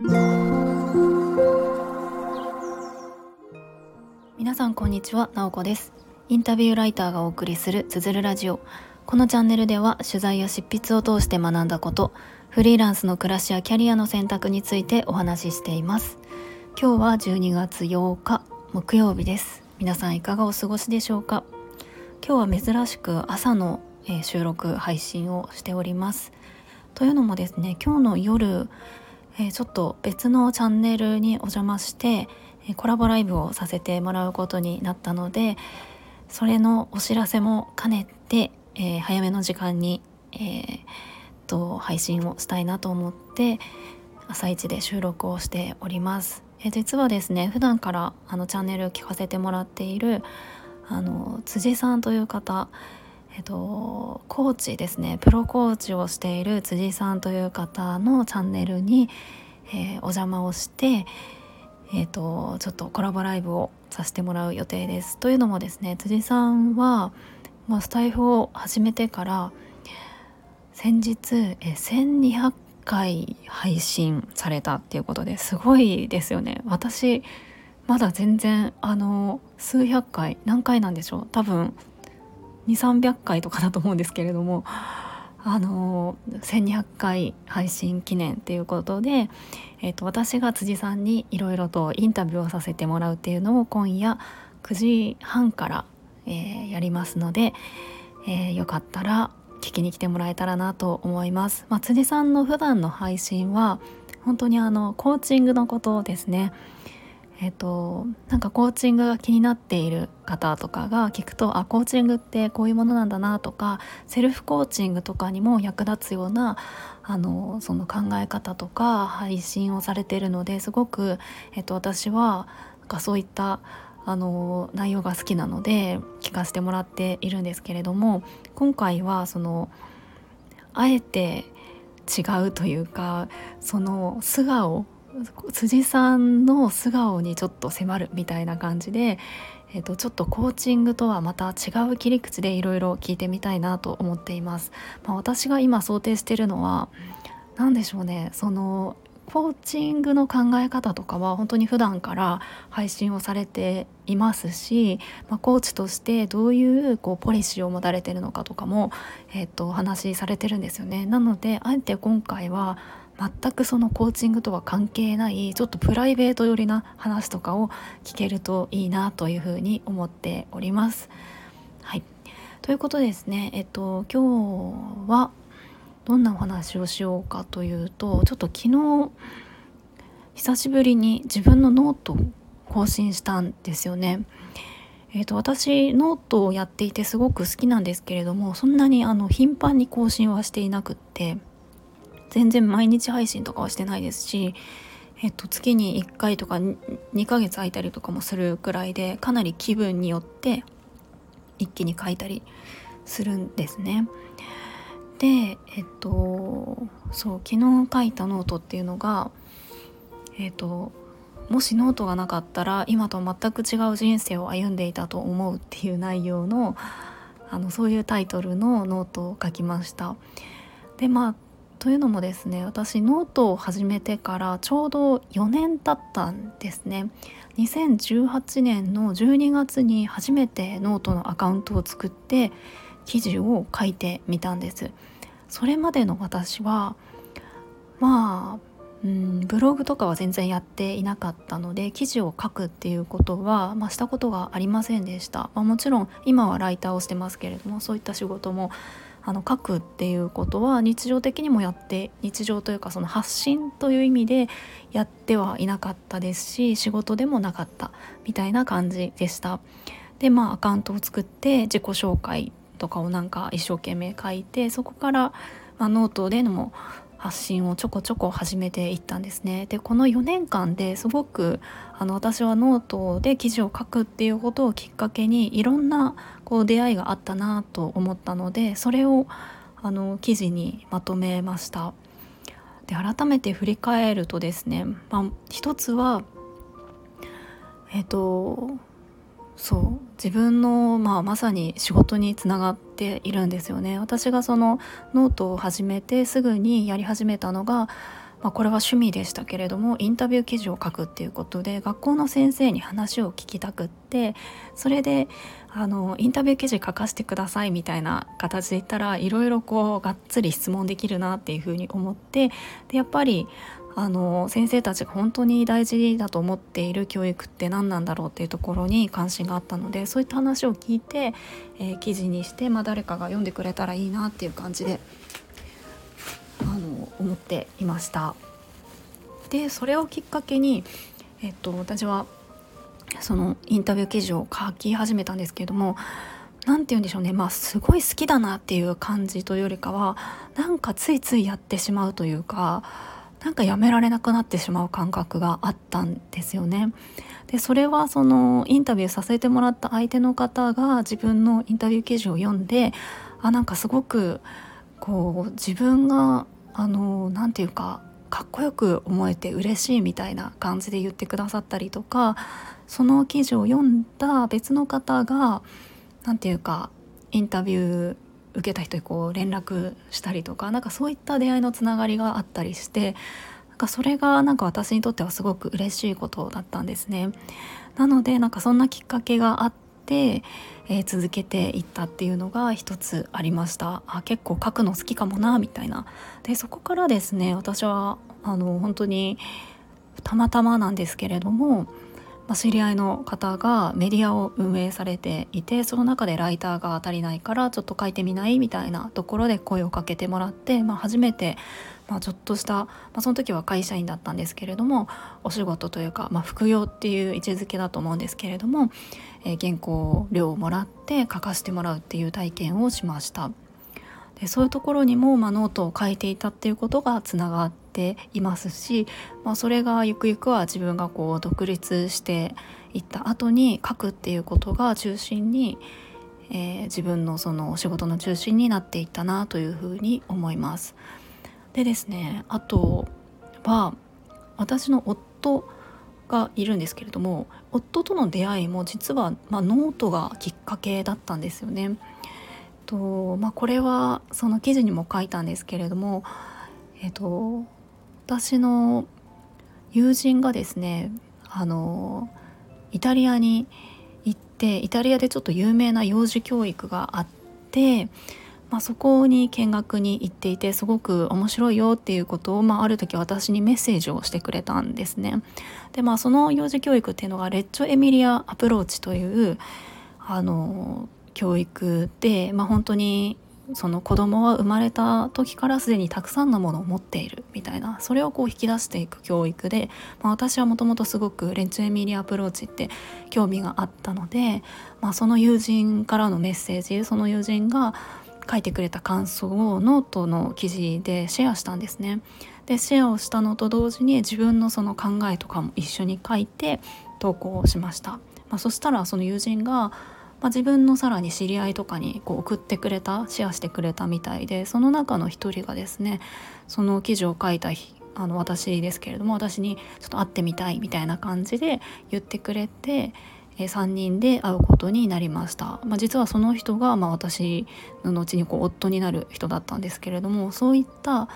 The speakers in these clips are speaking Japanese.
皆さんこんにちは、なおこです。インタビューライターがお送りするつづるラジオ。このチャンネルでは取材や執筆を通して学んだことフリーランスの暮らしやキャリアの選択についてお話ししています。今日は12月8日木曜日です。皆さんいかがお過ごしでしょうか？今日は珍しく朝の、収録配信をしております。というのもですね今日の夜、え、ちょっと別のチャンネルにお邪魔してえコラボライブをさせてもらうことになったのでそれのお知らせも兼ねて、え、早めの時間に、えー、と配信をしたいなと思って朝一で収録をしております。え、実はですね普段からあのチャンネル聞かせてもらっているあの辻さんという方えっと、コーチですねプロコーチをしている辻さんという方のチャンネルに、えー、お邪魔をして、えーと、ちょっとコラボライブをさせてもらう予定です。というのもですね辻さんは、まあ、スタイフを始めてから先日え1200回配信されたっていうことですごいですよね。私まだ全然あの数百回何回なんでしょう多分2300回とかだと思うんですけれどもあの1200回配信記念っていうことで、えーと、私が辻さんにいろいろとインタビューをさせてもらうっていうのを今夜9時半から、えー、やりますので、えー、よかったら聞きに来てもらえたらなと思います。まあ、辻さんの普段の配信は本当にあのコーチングのことですね。えっ、となんかコーチングが気になっている方とかが聞くとあコーチングってこういうものなんだなとかセルフコーチングとかにも役立つようなあのその考え方とか配信をされているのですごく、えっ、と、私はなんかそういったあの内容が好きなので聞かせてもらっているんですけれども今回はそのあえて違うというかその素顔辻さんの素顔にちょっと迫るみたいな感じで、えーと、ちょっとコーチングとはまた違う切り口でいろいろ聞いてみたいなと思っています。まあ、私が今想定しているのは何でしょうねそのコーチングの考え方とかは本当に普段から配信をされていますし、まあ、コーチとしてどういうこうポリシーを持たれてるのかとかも、えー、とお話しされてるんですよね。なのであえて今回は全くそのコーチングとは関係ないちょっとプライベート寄りな話とかを聞けるといいなというふうに思っております。はいということですねえっと今日はどんなお話をしようかというとちょっと昨日久しぶりに自分のノートを更新したんですよね。えーと、私ノートをやっていてすごく好きなんですけれどもそんなにあの頻繁に更新はしていなくって全然毎日配信とかはしてないですし、えっと、月に1回とか2ヶ月空いたりとかもするくらいでかなり気分によって一気に書いたりするんですね。でえっとそう昨日書いたノートっていうのがえっともしノートがなかったら今と全く違う人生を歩んでいたと思うっていう内容のあのそういうタイトルのノートを書きました。でまあというのもですね私ノートを始めてからちょうど4年経ったんですね。2018年の12月に初めてノートのアカウントを作って記事を書いてみたんです。それまでの私はまあうんブログとかは全然やっていなかったので記事を書くっていうことは、まあ、したことがありませんでした、まあ、もちろん今はライターをしてますけれどもそういった仕事もあの書くっていうことは日常的にもやって日常というかその発信という意味でやってはいなかったですし仕事でもなかったみたいな感じでした。でまあアカウントを作って自己紹介とかをなんか一生懸命書いてそこから、まあ、ノートでの発信をちょこちょこ始めていったんですね。でこの4年間ですごくあの私はノートで記事を書くっていうことをきっかけにいろんなこう出会いがあったなと思ったのでそれをあの記事にまとめました。で改めて振り返るとですね、まあ、一つはえっ、とそう。自分の、まあ、まさに仕事につながっているんですよね。私がそのノートを始めてすぐにやり始めたのがまあ、これは趣味でしたけれどもインタビュー記事を書くっていうことで学校の先生に話を聞きたくってそれであのインタビュー記事書かせてくださいみたいな形で言ったらいろいろこうがっつり質問できるなっていうふうに思ってでやっぱりあの先生たちが本当に大事だと思っている教育って何なんだろうっていうところに関心があったのでそういった話を聞いて、えー、記事にして、まあ、誰かが読んでくれたらいいなっていう感じであの思っていました。でそれをきっかけに、えっと、私はそのインタビュー記事を書き始めたんですけれども何て言うんでしょうねまあすごい好きだなっていう感じというよりかはなんかついついやってしまうというかなんかやめられなくなってしまう感覚があったんですよね。でそれはそのインタビューさせてもらった相手の方が自分のインタビュー記事を読んであなんかすごくこう自分があの何て言うかかっこよく思えて嬉しいみたいな感じで言ってくださったりとかその記事を読んだ別の方が何て言うかインタビュー受けた人にこう連絡したりとかなんかそういった出会いのつながりがあったりしてなんかそれがなんか私にとってはすごく嬉しいことだったんですね。なのでなんかそんなきっかけがあって、えー、続けていったっていうのが一つありましたあ結構書くの好きかもなみたいなでそこからですね私はあの本当にたまたまなんですけれどもまあ、知り合いの方がメディアを運営されていてその中でライターが足りないからちょっと書いてみないみたいなところで声をかけてもらって、まあ、初めて、まあ、ちょっとした、まあ、その時は会社員だったんですけれどもお仕事というか、まあ、副業っていう位置づけだと思うんですけれども、えー、原稿料をもらって書かせてもらうっていう体験をしました。でそういうところにも、まあ、ノートを書いていたっていうことがつながってていますし、まあ、それがゆくゆくは自分がこう独立していった後に書くっていうことが中心に、えー、自分のその仕事の中心になっていったなというふうに思います。でですねあとは私の夫がいるんですけれども夫との出会いも実は、まあ、ノートがきっかけだったんですよね。とまあ、これはその記事にも書いたんですけれども、えっと、私の友人がですねあのイタリアに行ってイタリアでちょっと有名な幼児教育があって、まあ、そこに見学に行っていてすごく面白いよっていうことを、まあ、ある時私にメッセージをしてくれたんですね。でまあその幼児教育っていうのがレッチョ・エミリア・アプローチというあの教育で、まあ、本当にその子供は生まれた時からすでにたくさんのものを持っているみたいなそれをこう引き出していく教育で、まあ、私はもともとすごくレッジョエミリアアプローチって興味があったので、まあ、その友人からのメッセージその友人が書いてくれた感想をノートの記事でシェアしたんですね。でシェアをしたのと同時に自分のその考えとかも一緒に書いて投稿しました。まあ、そしたらその友人がまあ、自分のさらに知り合いとかにこう送ってくれたシェアしてくれたみたいでその中の一人がですねその記事を書いたあの私ですけれども私にちょっと会ってみたいみたいな感じで言ってくれて。3人で会うことになりました、まあ、実はその人が、まあ、私の後にこう夫になる人だったんですけれどもそういった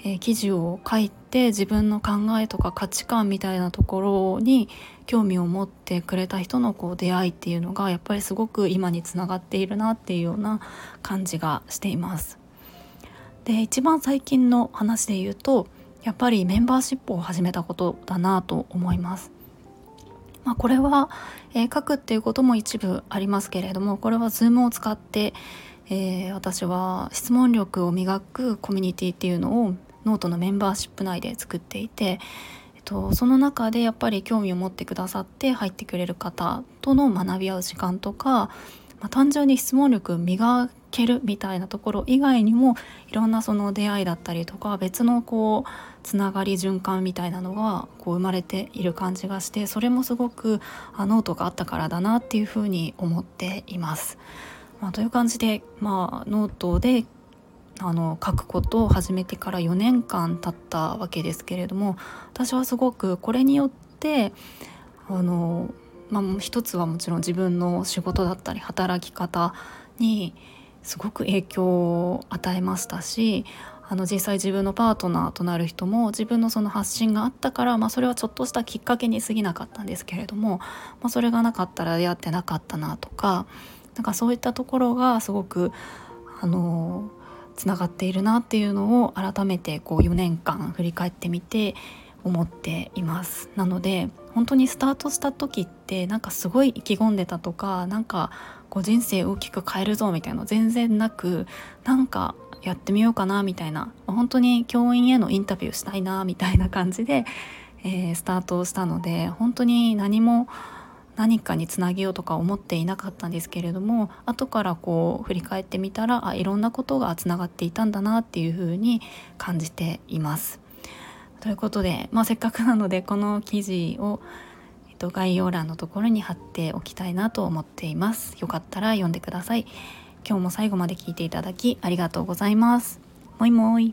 えー、記事を書いて自分の考えとか価値観みたいなところに興味を持ってくれた人のこう出会いっていうのがやっぱりすごく今につながっているなっていうような感じがしています。で一番最近の話で言うとやっぱりメンバーシップを始めたことだなと思います。まあ、これは、えー、書くっていうことも一部ありますけれどもこれは Zoom を使って、えー、私は質問力を磨くコミュニティっていうのをノートのメンバーシップ内で作っていて、えっと、その中でやっぱり興味を持ってくださって入ってくれる方との学び合う時間とか、まあ、単純に質問力磨けるみたいなところ以外にもいろんなその出会いだったりとか別のこうつながり循環みたいなのがこう生まれている感じがしてそれもすごくあノートがあったからだなっていうふうに思っています。まあ、という感じで、まあ、ノートであの書くことを始めてから4年間経ったわけですけれども私はすごくこれによってあの、まあ、一つはもちろん自分の仕事だったり働き方にすごく影響を与えましたしあの実際自分のパートナーとなる人も自分のその発信があったから、まあ、それはちょっとしたきっかけに過ぎなかったんですけれども、まあ、それがなかったら出会ってなかったなとかなんかそういったところがすごくあのつながっているなっていうのを改めてこう4年間振り返ってみて思っています。なので本当にスタートした時ってなんかすごい意気込んでたとかなんかこう人生大きく変えるぞみたいなの全然なくなんかやってみようかなみたいな本当に教員へのインタビューしたいなみたいな感じで、えー、スタートをしたので本当に何も何かにつなげようとか思っていなかったんですけれども後からこう振り返ってみたらあいろんなことがつながっていたんだなっていうふうに感じています。ということで、まあ、せっかくなのでこの記事を、えっと、概要欄のところに貼っておきたいなと思っています。よかったら読んでください。今日も最後まで聞いていただきありがとうございます。もいもい。